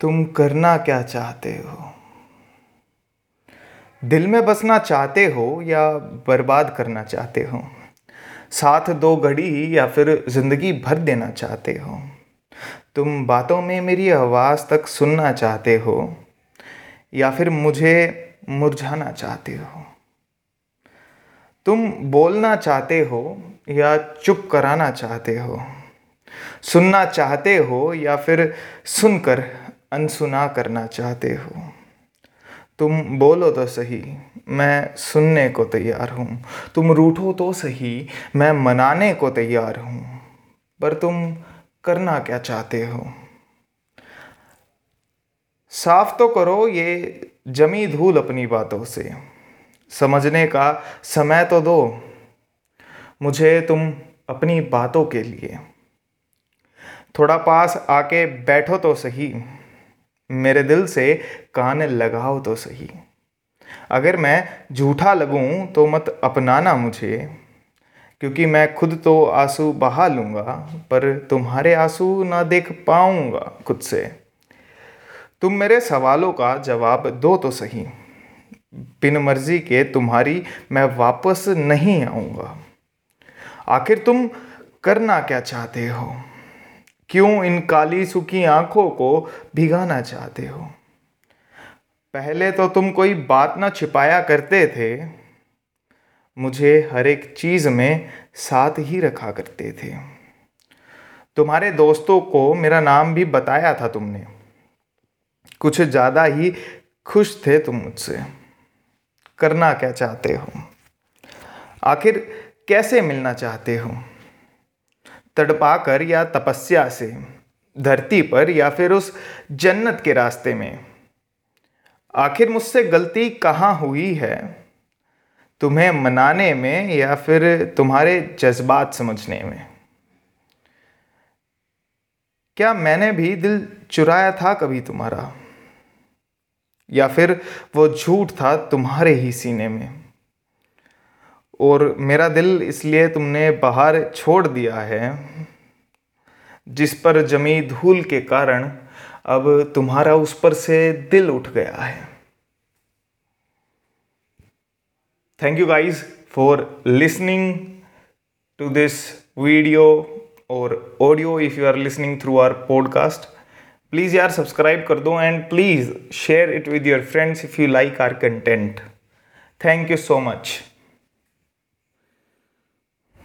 तुम करना क्या चाहते हो? दिल में बसना चाहते हो या बर्बाद करना चाहते हो? साथ दो घड़ी या फिर ज़िंदगी भर देना चाहते हो? तुम बातों में मेरी आवाज़ तक सुनना चाहते हो या फिर मुझे मुरझाना चाहते हो? तुम बोलना चाहते हो या चुप कराना चाहते हो? सुनना चाहते हो या फिर सुनकर अनसुना करना चाहते हो। तुम बोलो तो सही, मैं सुनने को तैयार हूँ। तुम रूठो तो सही, मैं मनाने को तैयार हूँ। पर तुम करना क्या चाहते हो? साफ़ तो करो ये जमी धूल अपनी बातों से। समझने का समय तो दो। मुझे तुम अपनी बातों के लिए। थोड़ा पास आके बैठो तो सही। मेरे दिल से कान लगाओ तो सही। अगर मैं झूठा लगूं तो मत अपनाना मुझे, क्योंकि मैं खुद तो आँसू बहा लूँगा, पर तुम्हारे आँसू ना देख पाऊँगा खुद से। तुम मेरे सवालों का जवाब दो तो सही। बिन मर्ज़ी के तुम्हारी मैं वापस नहीं आऊँगा। आखिर तुम करना क्या चाहते हो? क्यों इन काली सुखी आँखों को भिगाना चाहते हो? पहले तो तुम कोई बात ना छिपाया करते थे। मुझे हर एक चीज़ में साथ ही रखा करते थे। तुम्हारे दोस्तों को मेरा नाम भी बताया था तुमने। कुछ ज़्यादा ही खुश थे तुम मुझसे। करना क्या चाहते हो? आखिर कैसे मिलना चाहते हो? तड़पा कर या तपस्या से, धरती पर या फिर उस जन्नत के रास्ते में। आखिर मुझसे गलती कहाँ हुई है? तुम्हें मनाने में या फिर तुम्हारे जज्बात समझने में? क्या मैंने भी दिल चुराया था कभी तुम्हारा? या फिर वो झूठ था तुम्हारे ही सीने में? और मेरा दिल इसलिए तुमने बाहर छोड़ दिया है, जिस पर जमी धूल के कारण अब तुम्हारा उस पर से दिल उठ गया है। Thank you guys for listening to this video और audio if you are listening through our podcast please यार सब्सक्राइब कर दो and please share it with your friends if you like our content thank you so much